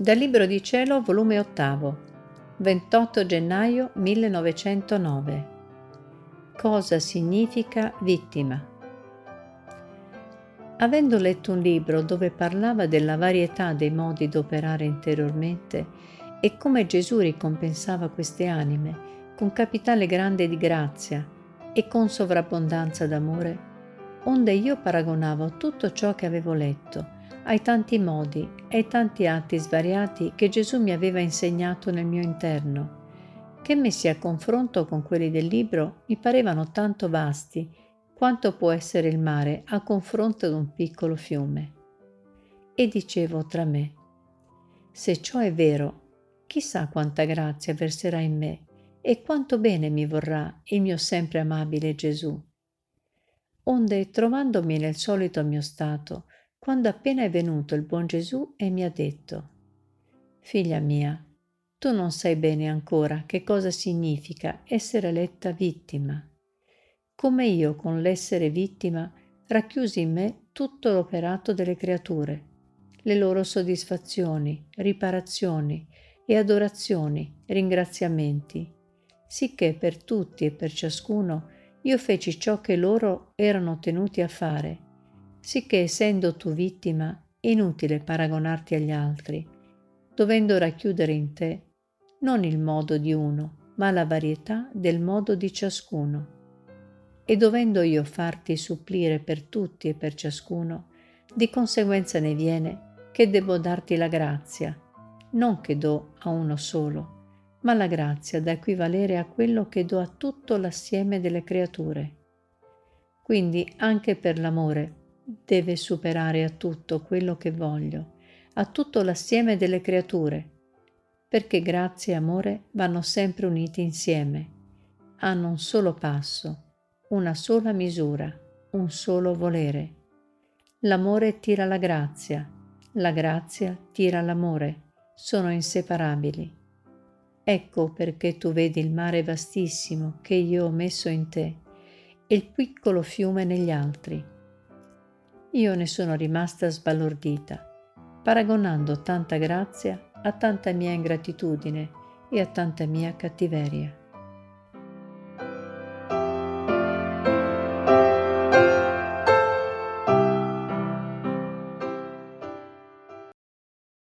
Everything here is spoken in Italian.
Dal Libro di Cielo, volume 8, 28 gennaio 1909. Cosa significa vittima? Avendo letto un libro dove parlava della varietà dei modi d'operare interiormente e come Gesù ricompensava queste anime con capitale grande di grazia e con sovrabbondanza d'amore, onde io paragonavo tutto ciò che avevo letto ai tanti modi e ai tanti atti svariati che Gesù mi aveva insegnato nel mio interno, che messi a confronto con quelli del libro mi parevano tanto vasti quanto può essere il mare a confronto di un piccolo fiume. E dicevo tra me, se ciò è vero, chissà quanta grazia verserà in me e quanto bene mi vorrà il mio sempre amabile Gesù. Onde, trovandomi nel solito mio stato, quando appena è venuto il buon Gesù e mi ha detto, Figlia mia, tu non sai bene ancora che cosa significa essere letta vittima. Come io con l'essere vittima racchiusi in me tutto l'operato delle creature, le loro soddisfazioni, riparazioni e adorazioni, ringraziamenti, sicché per tutti e per ciascuno io feci ciò che loro erano tenuti a fare sicché essendo tu vittima inutile paragonarti agli altri, dovendo racchiudere in te non il modo di uno, ma la varietà del modo di ciascuno. E dovendo io farti supplire per tutti e per ciascuno, di conseguenza ne viene che debbo darti la grazia, non che do a uno solo, ma la grazia da equivalere a quello che do a tutto l'assieme delle creature. Quindi anche per l'amore deve superare a tutto quello che voglio, a tutto l'assieme delle creature, perché grazia e amore vanno sempre uniti insieme, hanno un solo passo, una sola misura, un solo volere. L'amore tira la grazia, la grazia tira l'amore, sono inseparabili. Ecco perché tu vedi il mare vastissimo che io ho messo in te e il piccolo fiume negli altri io ne sono rimasta sbalordita, paragonando tanta grazia a tanta mia ingratitudine e a tanta mia cattiveria.